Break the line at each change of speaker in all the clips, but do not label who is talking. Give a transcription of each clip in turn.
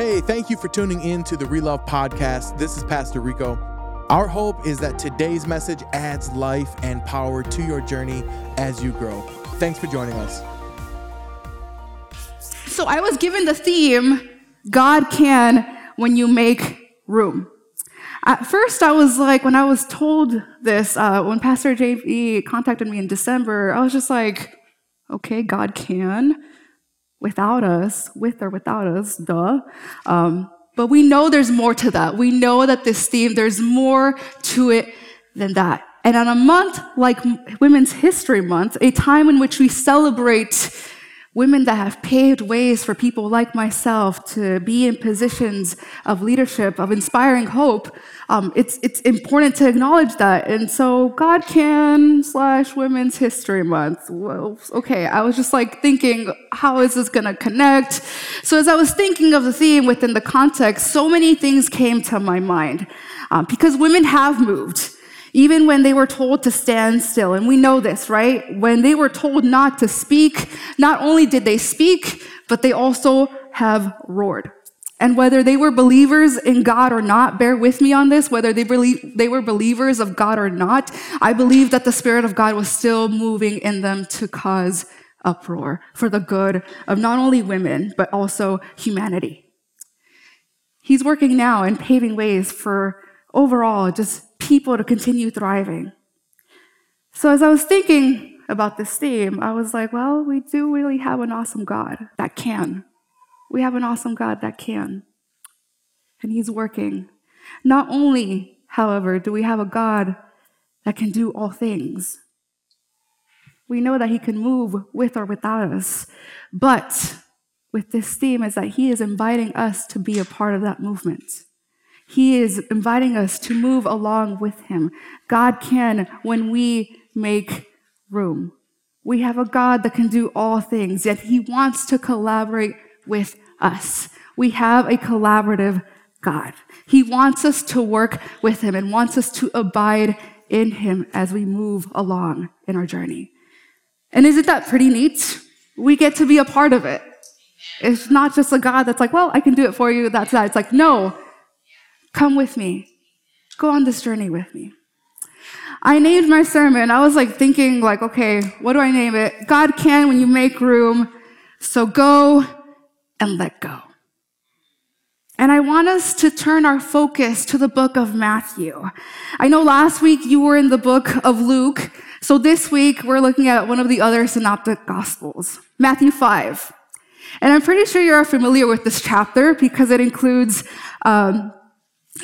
Hey, thank you for tuning in to the Relove Podcast. This is Pastor Rico. Our hope is that today's message adds life and power to your journey as you grow. Thanks for joining us.
So I was given the theme God can when you make room. At first, I was like, when I was told this, uh, when Pastor JV contacted me in December, I was just like, okay, God can without us, with or without us, duh. Um, but we know there's more to that. We know that this theme, there's more to it than that. And on a month like Women's History Month, a time in which we celebrate women that have paved ways for people like myself to be in positions of leadership, of inspiring hope, um, it's, it's important to acknowledge that. And so, God can slash Women's History Month. Well, okay, I was just like thinking, how is this going to connect? So, as I was thinking of the theme within the context, so many things came to my mind um, because women have moved even when they were told to stand still. And we know this, right? When they were told not to speak, not only did they speak, but they also have roared. And whether they were believers in God or not, bear with me on this, whether they, believe, they were believers of God or not, I believe that the Spirit of God was still moving in them to cause uproar for the good of not only women, but also humanity. He's working now and paving ways for overall just people to continue thriving. So as I was thinking about this theme, I was like, well, we do really have an awesome God that can. We have an awesome God that can. And He's working. Not only, however, do we have a God that can do all things, we know that He can move with or without us. But with this theme is that He is inviting us to be a part of that movement. He is inviting us to move along with Him. God can when we make room. We have a God that can do all things, yet He wants to collaborate with us. We have a collaborative God. He wants us to work with Him and wants us to abide in Him as we move along in our journey. And isn't that pretty neat? We get to be a part of it. It's not just a God that's like, well, I can do it for you, that's that. It's like, no, Come with me. Go on this journey with me. I named my sermon. I was like thinking like, okay, what do I name it? God can when you make room. So go and let go. And I want us to turn our focus to the book of Matthew. I know last week you were in the book of Luke. So this week we're looking at one of the other synoptic gospels, Matthew 5. And I'm pretty sure you're familiar with this chapter because it includes um,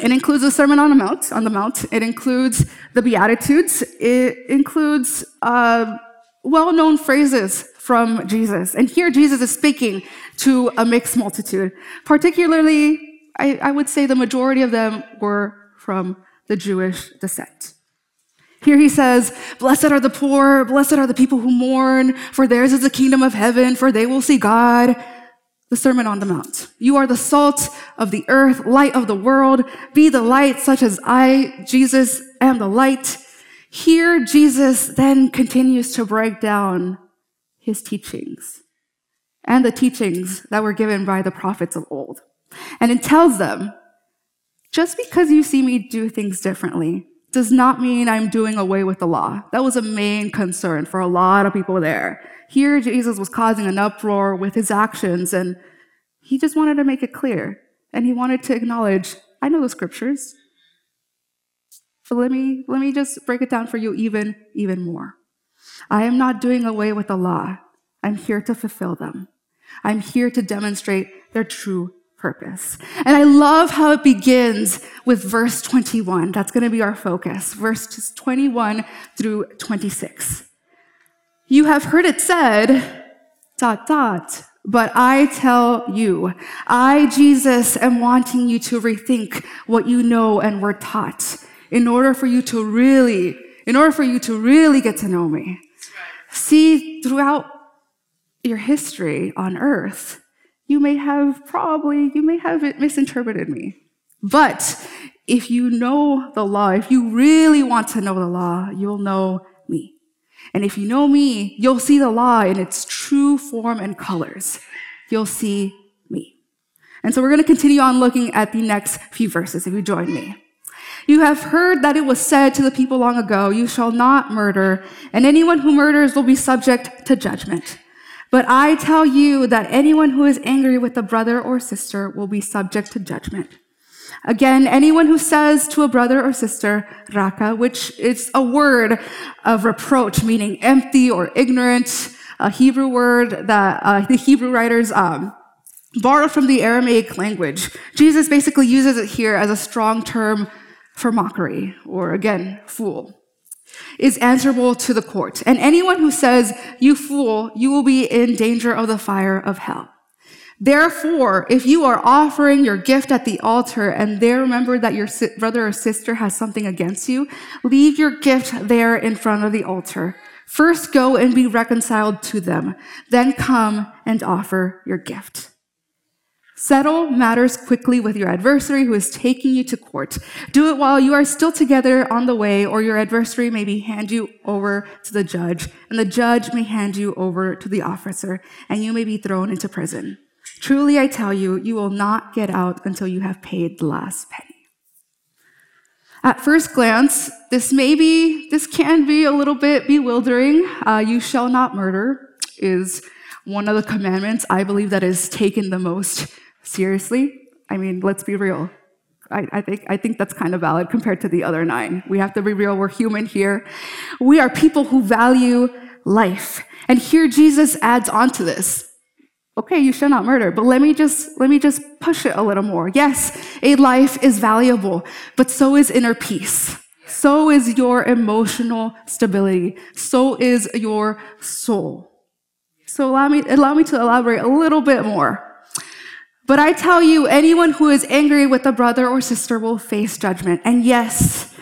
it includes the Sermon on the Mount. On the Mount. It includes the Beatitudes. It includes uh, well-known phrases from Jesus. And here Jesus is speaking to a mixed multitude. Particularly, I, I would say the majority of them were from the Jewish descent. Here he says, Blessed are the poor, blessed are the people who mourn, for theirs is the kingdom of heaven, for they will see God the Sermon on the Mount. You are the salt of the earth, light of the world. Be the light such as I, Jesus, am the light. Here, Jesus then continues to break down his teachings and the teachings that were given by the prophets of old. And it tells them, just because you see me do things differently does not mean I'm doing away with the law. That was a main concern for a lot of people there. Here, Jesus was causing an uproar with his actions, and he just wanted to make it clear. And he wanted to acknowledge, I know the scriptures. So let me, let me just break it down for you even, even more. I am not doing away with the law. I'm here to fulfill them. I'm here to demonstrate their true purpose. And I love how it begins with verse 21. That's going to be our focus. Verses 21 through 26. You have heard it said, dot, dot, but I tell you, I, Jesus, am wanting you to rethink what you know and were taught in order for you to really, in order for you to really get to know me. See, throughout your history on earth, you may have probably, you may have misinterpreted me. But if you know the law, if you really want to know the law, you'll know me. And if you know me, you'll see the law in its true form and colors. You'll see me. And so we're going to continue on looking at the next few verses if you join me. You have heard that it was said to the people long ago, you shall not murder, and anyone who murders will be subject to judgment. But I tell you that anyone who is angry with a brother or sister will be subject to judgment. Again, anyone who says to a brother or sister, raka, which is a word of reproach, meaning empty or ignorant, a Hebrew word that uh, the Hebrew writers um, from the Aramaic language. Jesus basically uses it here as a strong term for mockery, or again, fool, is answerable to the court. And anyone who says, you fool, you will be in danger of the fire of hell. Therefore, if you are offering your gift at the altar and there remember that your brother or sister has something against you, leave your gift there in front of the altar. First go and be reconciled to them. Then come and offer your gift. Settle matters quickly with your adversary who is taking you to court. Do it while you are still together on the way, or your adversary may be hand you over to the judge, and the judge may hand you over to the officer, and you may be thrown into prison. Truly, I tell you, you will not get out until you have paid the last penny. At first glance, this may be, this can be a little bit bewildering. Uh, you shall not murder is one of the commandments I believe that is taken the most Seriously? I mean, let's be real. I, I, think, I think that's kind of valid compared to the other nine. We have to be real. We're human here. We are people who value life. And here Jesus adds on to this. Okay, you shall not murder, but let me just, let me just push it a little more. Yes, a life is valuable, but so is inner peace. So is your emotional stability. So is your soul. So allow me, allow me to elaborate a little bit more. But I tell you, anyone who is angry with a brother or sister will face judgment. And yes,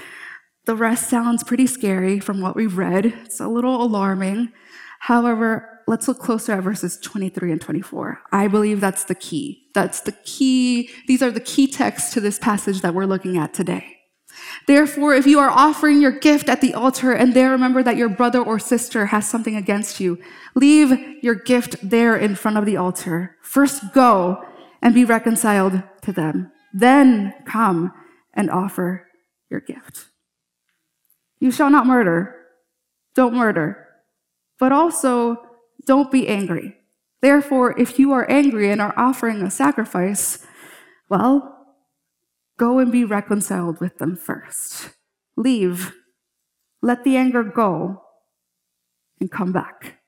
the rest sounds pretty scary from what we've read. It's a little alarming. However, let's look closer at verses 23 and 24. I believe that's the key. That's the key. These are the key texts to this passage that we're looking at today. Therefore, if you are offering your gift at the altar and there remember that your brother or sister has something against you, leave your gift there in front of the altar. First go and be reconciled to them. Then come and offer your gift. You shall not murder. Don't murder. But also, don't be angry. Therefore, if you are angry and are offering a sacrifice, well, go and be reconciled with them first. Leave. Let the anger go and come back.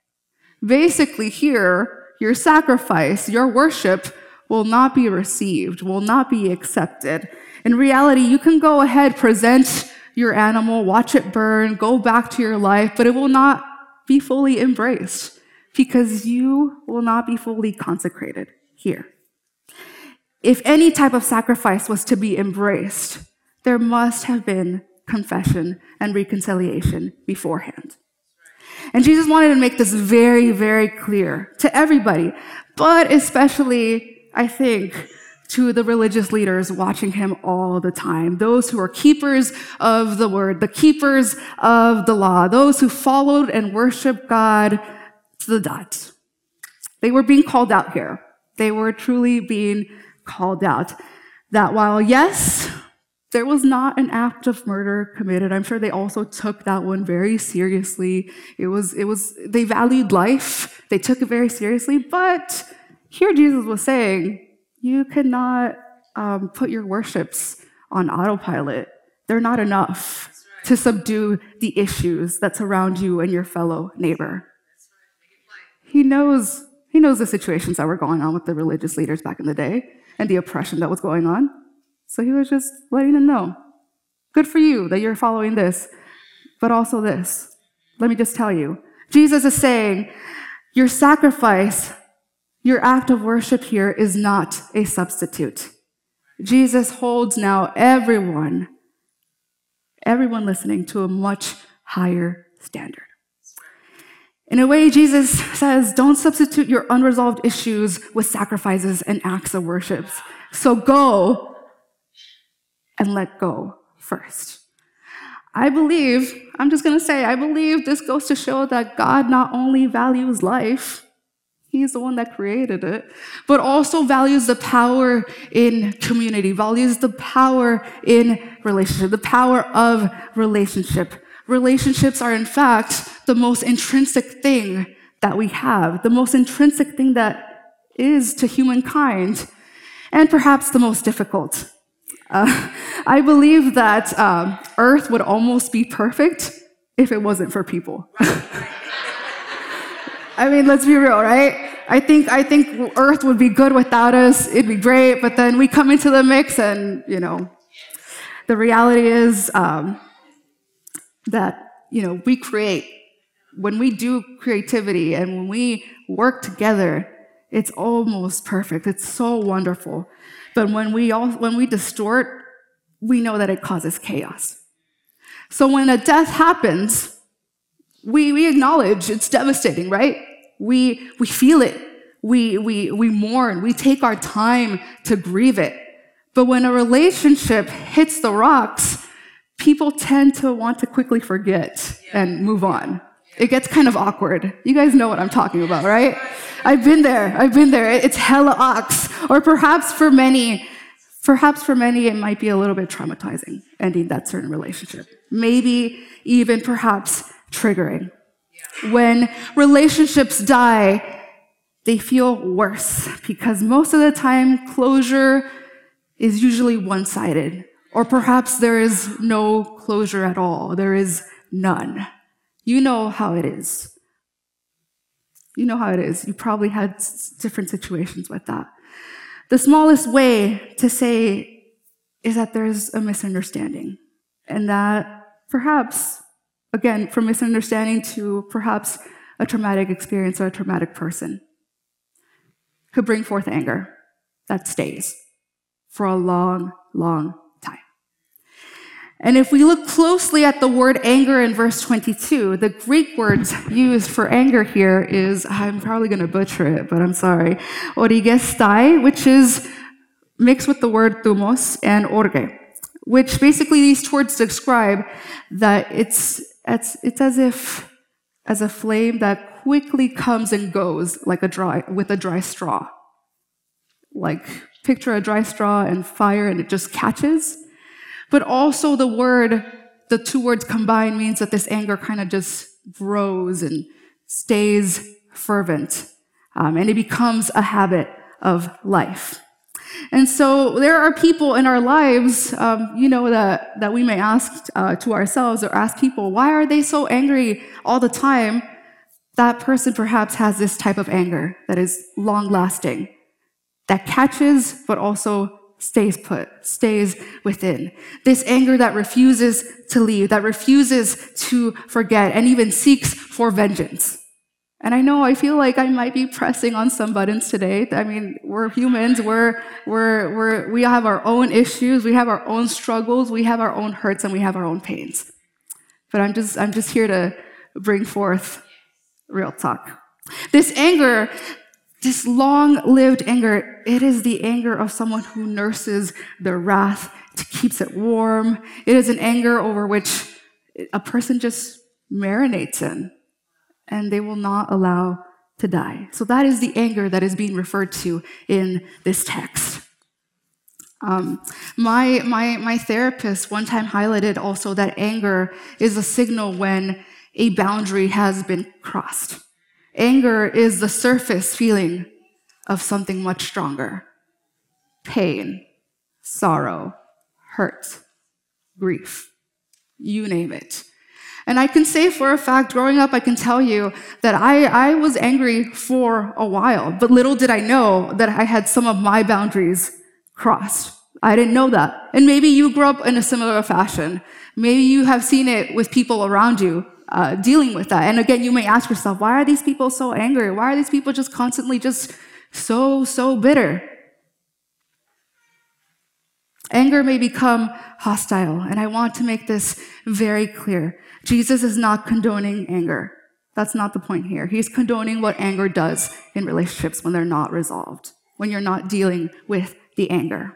Basically, here, your sacrifice, your worship, will not be received, will not be accepted. In reality, you can go ahead, present your animal, watch it burn, go back to your life, but it will not be fully embraced because you will not be fully consecrated here. If any type of sacrifice was to be embraced, there must have been confession and reconciliation beforehand. And Jesus wanted to make this very, very clear to everybody, but especially I think, to the religious leaders watching him all the time. Those who are keepers of the word, the keepers of the law, those who followed and worshiped God to the dot. They were being called out here. They were truly being called out. That while, yes, there was not an act of murder committed. I'm sure they also took that one very seriously. It was, it was, they valued life. They took it very seriously, but here, Jesus was saying, you cannot um, put your worships on autopilot. They're not enough to subdue the issues that surround you and your fellow neighbor. He knows, he knows the situations that were going on with the religious leaders back in the day and the oppression that was going on. So he was just letting them know good for you that you're following this, but also this. Let me just tell you Jesus is saying, your sacrifice your act of worship here is not a substitute. Jesus holds now everyone, everyone listening to a much higher standard. In a way, Jesus says, don't substitute your unresolved issues with sacrifices and acts of worship. So go and let go first. I believe, I'm just going to say, I believe this goes to show that God not only values life, He's the one that created it, but also values the power in community, values the power in relationship, the power of relationship. Relationships are, in fact, the most intrinsic thing that we have, the most intrinsic thing that is to humankind, and perhaps the most difficult. Uh, I believe that um, Earth would almost be perfect if it wasn't for people. I mean, let's be real, right? I think I think Earth would be good without us. It'd be great, but then we come into the mix, and you know, the reality is um, that you know we create when we do creativity and when we work together. It's almost perfect. It's so wonderful. But when we all when we distort, we know that it causes chaos. So when a death happens, we, we acknowledge it's devastating, right? We, we feel it. We, we, we mourn. We take our time to grieve it. But when a relationship hits the rocks, people tend to want to quickly forget and move on. It gets kind of awkward. You guys know what I'm talking about, right? I've been there. I've been there. It's hella ox. Or perhaps for many, perhaps for many, it might be a little bit traumatizing ending that certain relationship. Maybe even perhaps triggering. When relationships die, they feel worse because most of the time closure is usually one sided, or perhaps there is no closure at all. There is none. You know how it is. You know how it is. You probably had different situations with that. The smallest way to say is that there's a misunderstanding and that perhaps Again, from misunderstanding to perhaps a traumatic experience or a traumatic person could bring forth anger that stays for a long, long time. And if we look closely at the word anger in verse 22, the Greek words used for anger here is, I'm probably going to butcher it, but I'm sorry, origestai, which is mixed with the word thumos and orge, which basically these words describe that it's it's, it's as if as a flame that quickly comes and goes like a dry with a dry straw. Like picture a dry straw and fire and it just catches. But also the word, the two words combined means that this anger kind of just grows and stays fervent. Um, and it becomes a habit of life. And so there are people in our lives, um, you know, that, that we may ask uh, to ourselves or ask people, why are they so angry all the time? That person perhaps has this type of anger that is long lasting, that catches, but also stays put, stays within. This anger that refuses to leave, that refuses to forget, and even seeks for vengeance. And I know I feel like I might be pressing on some buttons today. I mean, we're humans. We're, we're, we're, we have our own issues. We have our own struggles. We have our own hurts and we have our own pains. But I'm just, I'm just here to bring forth real talk. This anger, this long lived anger, it is the anger of someone who nurses their wrath, keeps it warm. It is an anger over which a person just marinates in and they will not allow to die. So that is the anger that is being referred to in this text. Um, my, my, my therapist one time highlighted also that anger is a signal when a boundary has been crossed. Anger is the surface feeling of something much stronger pain, sorrow, hurt, grief, you name it. And I can say for a fact, growing up, I can tell you that I, I was angry for a while, but little did I know that I had some of my boundaries crossed. I didn't know that. And maybe you grew up in a similar fashion. Maybe you have seen it with people around you uh, dealing with that. And again, you may ask yourself, why are these people so angry? Why are these people just constantly just so, so bitter? Anger may become hostile, and I want to make this very clear. Jesus is not condoning anger. That's not the point here. He's condoning what anger does in relationships when they're not resolved, when you're not dealing with the anger.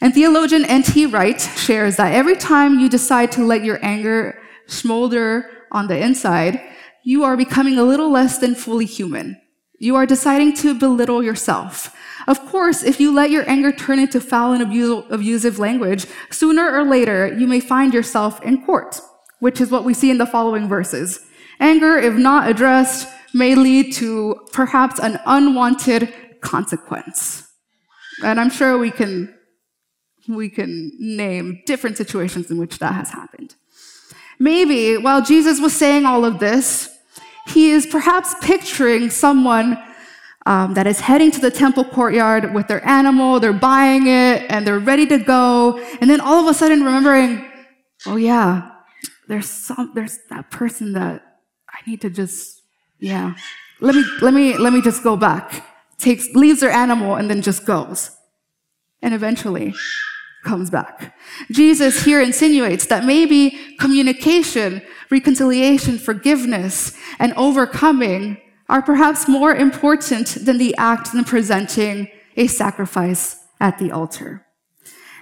And theologian N.T. Wright shares that every time you decide to let your anger smolder on the inside, you are becoming a little less than fully human. You are deciding to belittle yourself. Of course, if you let your anger turn into foul and abusive language, sooner or later you may find yourself in court, which is what we see in the following verses. Anger, if not addressed, may lead to perhaps an unwanted consequence. And I'm sure we can, we can name different situations in which that has happened. Maybe while Jesus was saying all of this, he is perhaps picturing someone um, that is heading to the temple courtyard with their animal, they're buying it, and they're ready to go. And then all of a sudden remembering, oh yeah, there's some, there's that person that I need to just, yeah, let me, let me, let me just go back. Takes, leaves their animal and then just goes. And eventually comes back. Jesus here insinuates that maybe communication, reconciliation, forgiveness, and overcoming are perhaps more important than the act in presenting a sacrifice at the altar.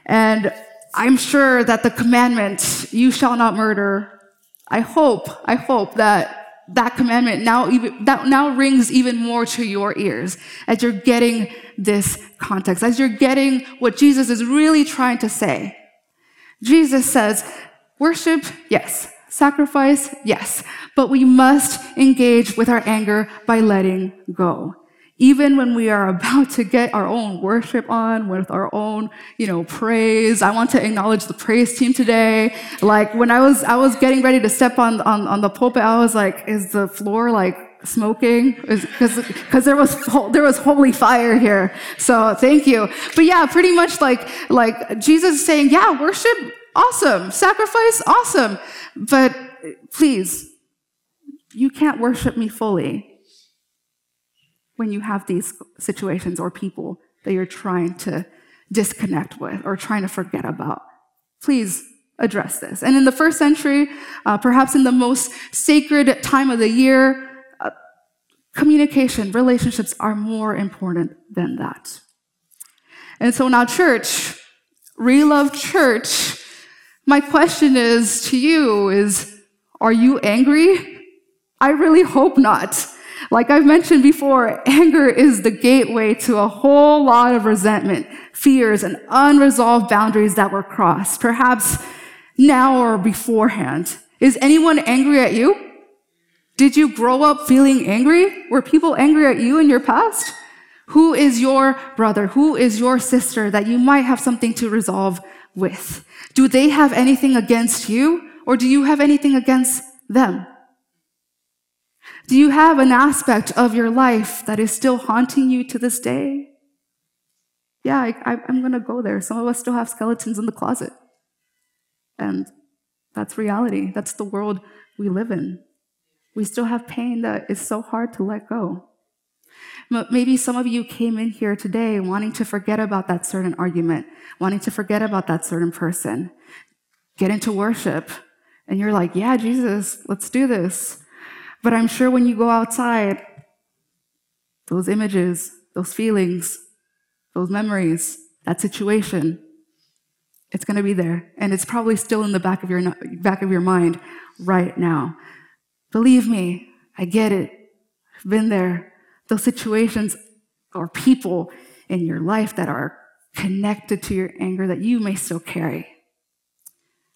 And I'm sure that the commandment, you shall not murder, I hope, I hope that that commandment now even, that now rings even more to your ears as you're getting this context, as you're getting what Jesus is really trying to say. Jesus says, worship, yes. Sacrifice, yes. But we must engage with our anger by letting go. Even when we are about to get our own worship on with our own, you know, praise. I want to acknowledge the praise team today. Like when I was, I was getting ready to step on, on, on the pulpit, I was like, is the floor like smoking? Because there was there was holy fire here. So thank you. But yeah pretty much like like jesus saying yeah worship awesome. Sacrifice awesome. But please you can't worship me fully when you have these situations or people that you're trying to disconnect with or trying to forget about. Please address this. And in the first century uh, perhaps in the most sacred time of the year communication, relationships are more important than that. And so now, church, Relove Church, my question is to you is, are you angry? I really hope not. Like I've mentioned before, anger is the gateway to a whole lot of resentment, fears, and unresolved boundaries that were crossed, perhaps now or beforehand. Is anyone angry at you? Did you grow up feeling angry? Were people angry at you in your past? Who is your brother? Who is your sister that you might have something to resolve with? Do they have anything against you or do you have anything against them? Do you have an aspect of your life that is still haunting you to this day? Yeah, I, am going to go there. Some of us still have skeletons in the closet. And that's reality. That's the world we live in. We still have pain that is so hard to let go. Maybe some of you came in here today wanting to forget about that certain argument, wanting to forget about that certain person, get into worship, and you're like, yeah, Jesus, let's do this. But I'm sure when you go outside, those images, those feelings, those memories, that situation, it's going to be there. And it's probably still in the back of your, back of your mind right now. Believe me, I get it. I've been there. Those situations or people in your life that are connected to your anger that you may still carry.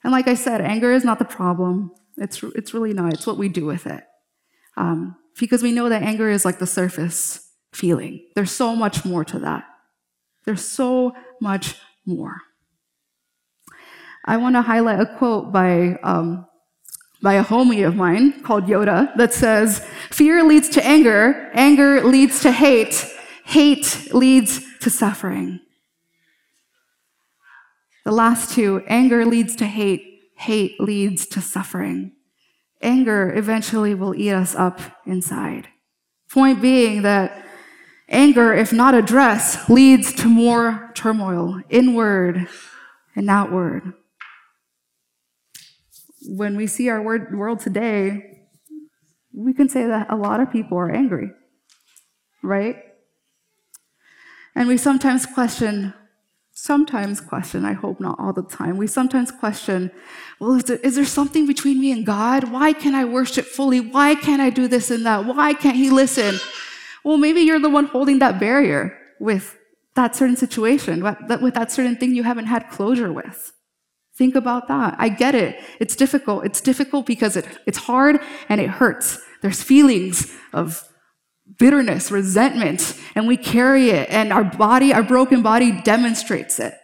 And like I said, anger is not the problem. It's, it's really not. It's what we do with it. Um, because we know that anger is like the surface feeling. There's so much more to that. There's so much more. I want to highlight a quote by um, by a homie of mine called Yoda that says, Fear leads to anger, anger leads to hate, hate leads to suffering. The last two, anger leads to hate, hate leads to suffering. Anger eventually will eat us up inside. Point being that anger, if not addressed, leads to more turmoil, inward and outward when we see our world today, we can say that a lot of people are angry, right? And we sometimes question, sometimes question, I hope not all the time, we sometimes question, well, is there, is there something between me and God? Why can't I worship fully? Why can't I do this and that? Why can't He listen? Well, maybe you're the one holding that barrier with that certain situation, with that certain thing you haven't had closure with. Think about that. I get it. It's difficult. It's difficult because it, it's hard and it hurts. There's feelings of bitterness, resentment, and we carry it, and our body, our broken body demonstrates it.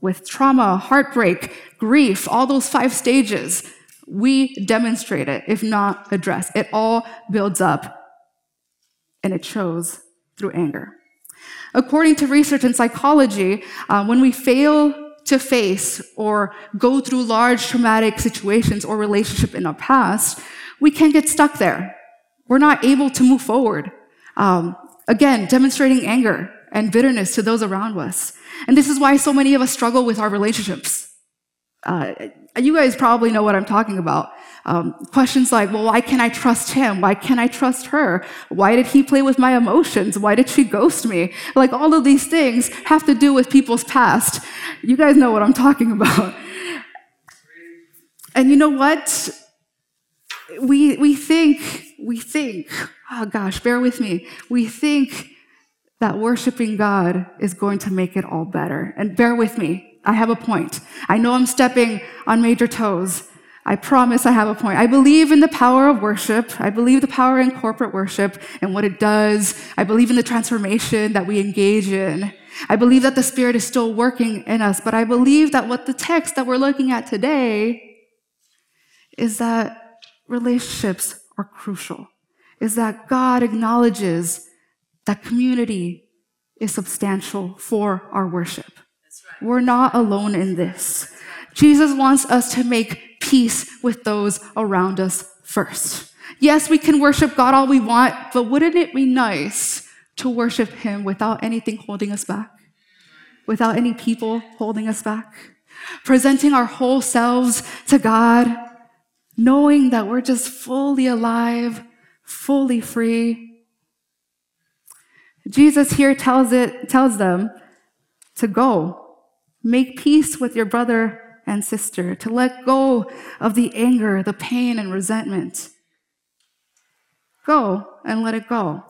With trauma, heartbreak, grief, all those five stages, we demonstrate it, if not address. It all builds up, and it shows through anger. According to research in psychology, uh, when we fail to face or go through large traumatic situations or relationship in our past, we can get stuck there. We're not able to move forward. Um, again, demonstrating anger and bitterness to those around us. And this is why so many of us struggle with our relationships. Uh, you guys probably know what I'm talking about. Um, questions like, well, why can't I trust him? Why can't I trust her? Why did he play with my emotions? Why did she ghost me? Like all of these things have to do with people's past. You guys know what I'm talking about. And you know what? We, we think, we think, oh gosh, bear with me. We think that worshiping God is going to make it all better. And bear with me. I have a point. I know I'm stepping on major toes. I promise I have a point. I believe in the power of worship. I believe the power in corporate worship and what it does. I believe in the transformation that we engage in. I believe that the Spirit is still working in us, but I believe that what the text that we're looking at today is that relationships are crucial, is that God acknowledges that community is substantial for our worship. We're not alone in this. Jesus wants us to make peace with those around us first. Yes, we can worship God all we want, but wouldn't it be nice to worship Him without anything holding us back? Without any people holding us back? Presenting our whole selves to God, knowing that we're just fully alive, fully free. Jesus here tells it, tells them to go Make peace with your brother and sister, to let go of the anger, the pain, and resentment. Go and let it go.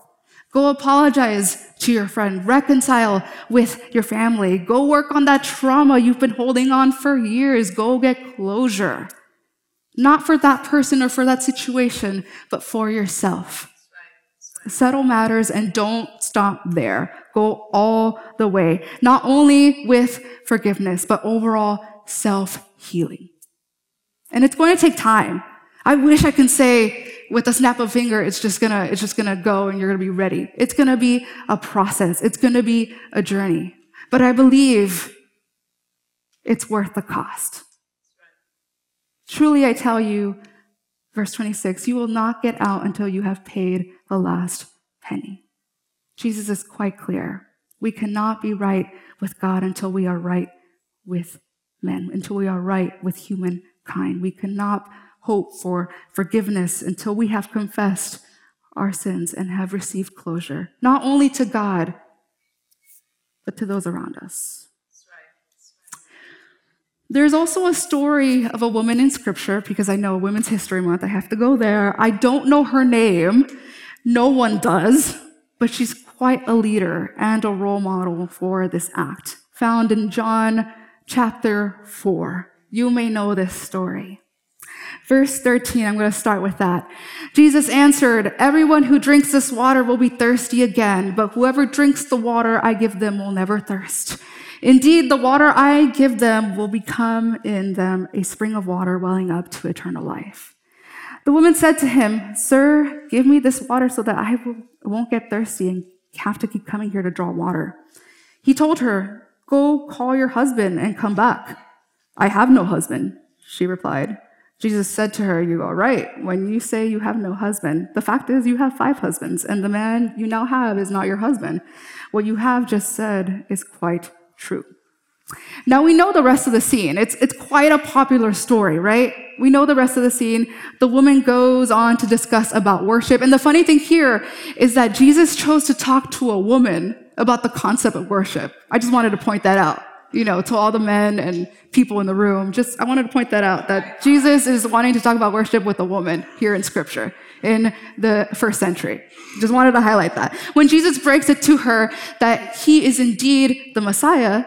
Go apologize to your friend. Reconcile with your family. Go work on that trauma you've been holding on for years. Go get closure. Not for that person or for that situation, but for yourself. Settle matters and don't stop there. Go all the way. Not only with forgiveness, but overall self healing. And it's going to take time. I wish I can say with a snap of finger, it's just gonna, it's just gonna go and you're gonna be ready. It's gonna be a process. It's gonna be a journey. But I believe it's worth the cost. Truly, I tell you, verse 26, you will not get out until you have paid the last penny. Jesus is quite clear. We cannot be right with God until we are right with men, until we are right with humankind. We cannot hope for forgiveness until we have confessed our sins and have received closure, not only to God, but to those around us. There's also a story of a woman in scripture, because I know Women's History Month, I have to go there. I don't know her name, no one does, but she's quite a leader and a role model for this act, found in John chapter 4. You may know this story. Verse 13, I'm going to start with that. Jesus answered, Everyone who drinks this water will be thirsty again, but whoever drinks the water I give them will never thirst. Indeed, the water I give them will become in them a spring of water welling up to eternal life. The woman said to him, Sir, give me this water so that I won't get thirsty and have to keep coming here to draw water. He told her, Go call your husband and come back. I have no husband, she replied. Jesus said to her, You are right when you say you have no husband. The fact is, you have five husbands, and the man you now have is not your husband. What you have just said is quite true. Now we know the rest of the scene. It's, it's quite a popular story, right? We know the rest of the scene. The woman goes on to discuss about worship. And the funny thing here is that Jesus chose to talk to a woman about the concept of worship. I just wanted to point that out, you know, to all the men and people in the room. Just, I wanted to point that out that Jesus is wanting to talk about worship with a woman here in scripture. in the first century. Just wanted to highlight that. When Jesus breaks it to her that he is indeed the Messiah,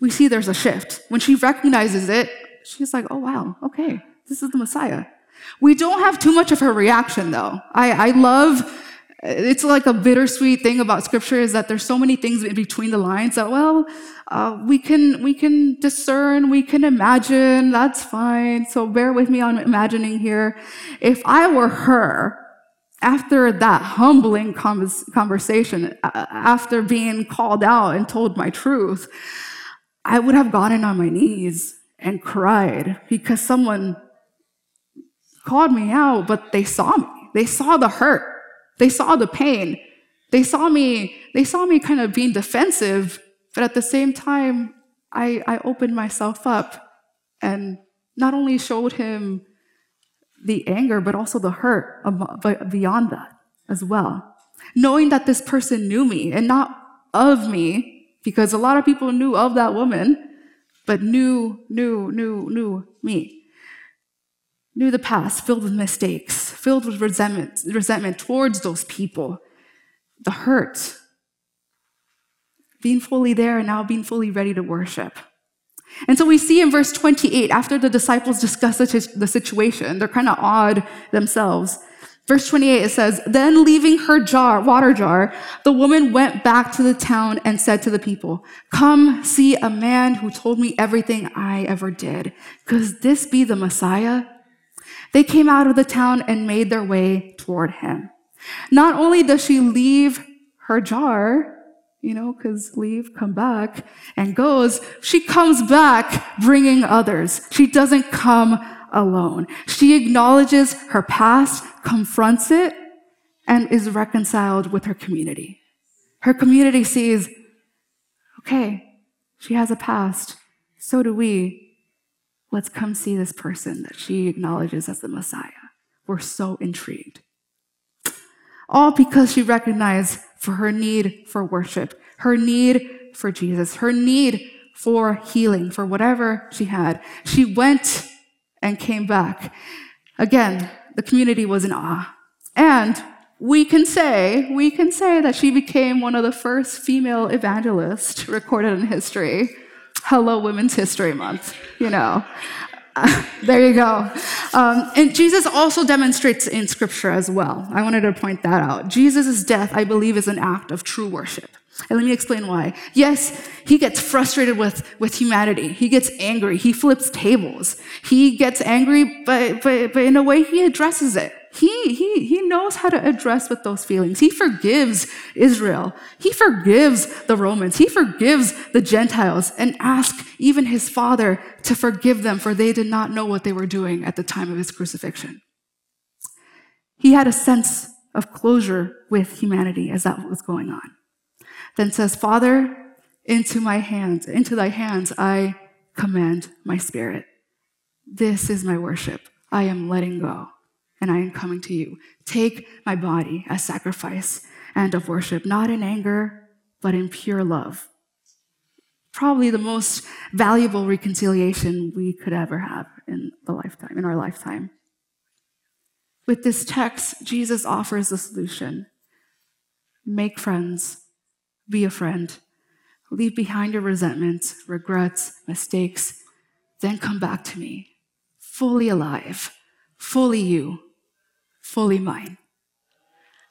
we see there's a shift. When she recognizes it, she's like, oh wow, okay, this is the Messiah. We don't have too much of her reaction though. I, I love it's like a bittersweet thing about scripture is that there's so many things in between the lines that well uh, we can we can discern we can imagine. That's fine. So bear with me on imagining here. If i were her after that humbling conversation after being called out and told my truth i would have gotten on my knees and cried because someone called me out but they saw me. They saw the hurt they saw the pain. They saw me, they saw me kind of being defensive, but at the same time, I, I opened myself up and not only showed him the anger, but also the hurt beyond that as well. Knowing that this person knew me and not of me, because a lot of people knew of that woman, but knew, knew, knew, knew me knew the past filled with mistakes, filled with resentment, resentment towards those people, the hurt, being fully there and now being fully ready to worship. And so we see in verse 28, after the disciples discuss the situation, they're kind of odd themselves. Verse 28, it says, Then leaving her jar, water jar, the woman went back to the town and said to the people, Come see a man who told me everything I ever did. Could this be the Messiah? They came out of the town and made their way toward him. Not only does she leave her jar, you know, because leave, come back, and goes, she comes back bringing others. She doesn't come alone. She acknowledges her past, confronts it, and is reconciled with her community. Her community sees, okay, she has a past. So do we. Let's come see this person that she acknowledges as the Messiah. We're so intrigued. All because she recognized for her need for worship, her need for Jesus, her need for healing, for whatever she had. She went and came back. Again, the community was in awe. And we can say, we can say that she became one of the first female evangelists recorded in history. Hello, Women's History Month, you know. There you go. Um, and Jesus also demonstrates in Scripture as well. I wanted to point that out. Jesus' death, I believe, is an act of true worship. And let me explain why. Yes, he gets frustrated with, with humanity. He gets angry. He flips tables. He gets angry, but, but, but in a way, he addresses it. He, he, he knows how to address with those feelings. He forgives Israel. He forgives the Romans. He forgives the Gentiles and asks even his father to forgive them for they did not know what they were doing at the time of his crucifixion. He had a sense of closure with humanity as that was going on. Then says, Father, into my hands, into thy hands I commend my spirit. This is my worship. I am letting go and I am coming to you. Take my body as sacrifice and of worship, not in anger, but in pure love. Probably the most valuable reconciliation we could ever have in the lifetime, in our lifetime. With this text, Jesus offers the solution. Make friends, be a friend, leave behind your resentments, regrets, mistakes, then come back to me, fully alive, fully you, fully mine.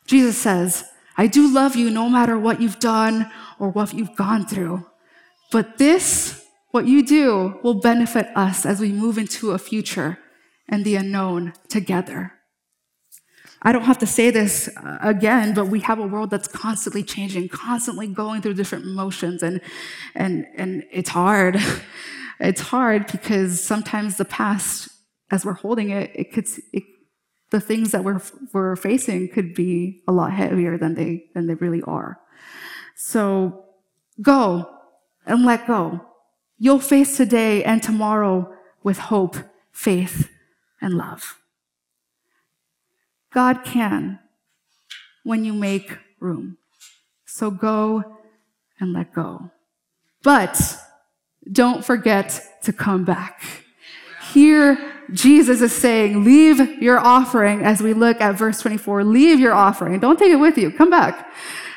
Jesus says, I do love you no matter what you've done or what you've gone through. But this, what you do, will benefit us as we move into a future and the unknown together. I don't have to say this uh, again, but we have a world that's constantly changing, constantly going through different emotions, and, and, and it's hard. It's hard because sometimes the past, as we're holding it, it could, it, the things that we're, we're facing could be a lot heavier than they, than they really are. So go and let go. You'll face today and tomorrow with hope, faith, and love. God can when you make room. So go and let go. But don't forget to come back. here Jesus is saying, leave your offering as we look at verse 24. Leave your offering. Don't take it with you. Come back.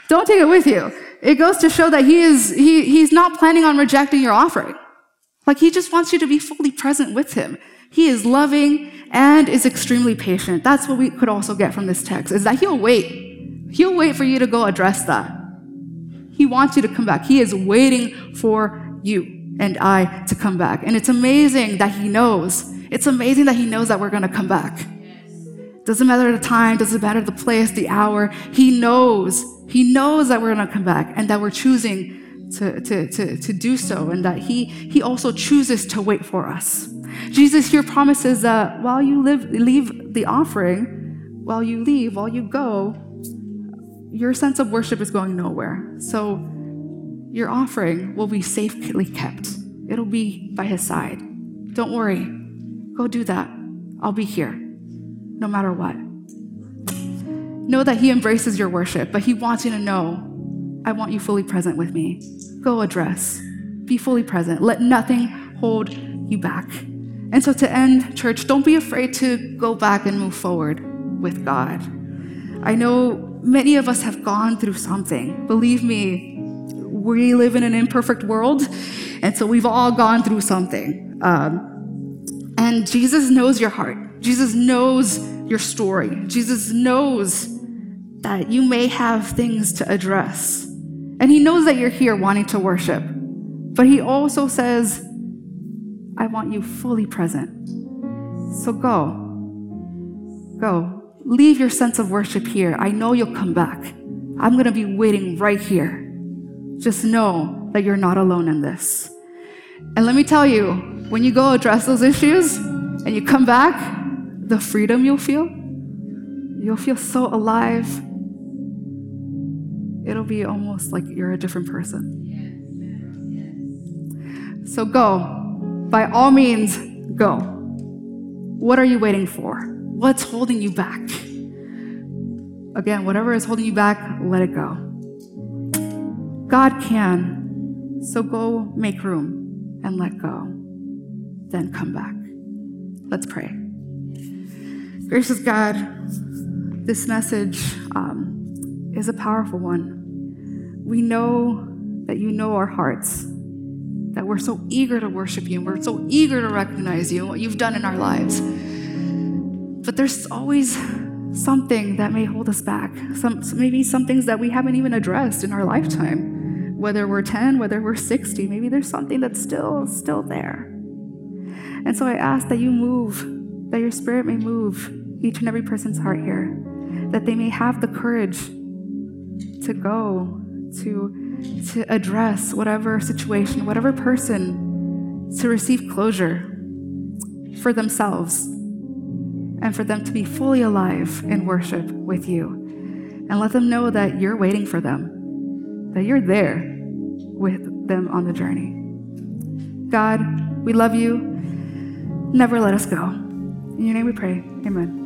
Don't take it with you. It goes to show that he is, he, he's not planning on rejecting your offering. Like he just wants you to be fully present with him. He is loving and is extremely patient. That's what we could also get from this text is that he'll wait. He'll wait for you to go address that. He wants you to come back. He is waiting for you and I to come back. And it's amazing that he knows. It's amazing that he knows that we're going to come back. Doesn't matter the time, doesn't matter the place, the hour. He knows. He knows that we're going to come back and that we're choosing to, to, to, to do so and that he, he also chooses to wait for us. Jesus here promises that while you live, leave the offering, while you leave, while you go, your sense of worship is going nowhere. So your offering will be safely kept. It'll be by his side. Don't worry. Go do that. I'll be here, no matter what. Know that he embraces your worship, but he wants you to know I want you fully present with me. Go address. Be fully present. Let nothing hold you back. And so, to end, church, don't be afraid to go back and move forward with God. I know many of us have gone through something. Believe me, we live in an imperfect world, and so we've all gone through something. Um, and Jesus knows your heart, Jesus knows your story, Jesus knows that you may have things to address. And He knows that you're here wanting to worship. But He also says, I want you fully present. So go. Go. Leave your sense of worship here. I know you'll come back. I'm going to be waiting right here. Just know that you're not alone in this. And let me tell you, when you go address those issues and you come back, the freedom you'll feel, you'll feel so alive it'll be almost like you're a different person. So go. By all means, go. What are you waiting for? What's holding you back? Again, whatever is holding you back, let it go. God can. So go make room and let go. Then come back. Let's pray. Gracious God, this message um, is a powerful one we know that you know our hearts, that we're so eager to worship you, and we're so eager to recognize you and what you've done in our lives. But there's always something that may hold us back. Some maybe some things that we haven't even addressed in our lifetime. Whether we're 10, whether we're 60, maybe there's something that's still still there. And so I ask that you move, that your spirit may move each and every person's heart here, that they may have the courage to go to, to address whatever situation, whatever person, to receive closure for themselves and for them to be fully alive in worship with you. And let them know that you're waiting for them, that you're there with them on the journey. God, we love you. Never let us go. In your name we pray. Amen.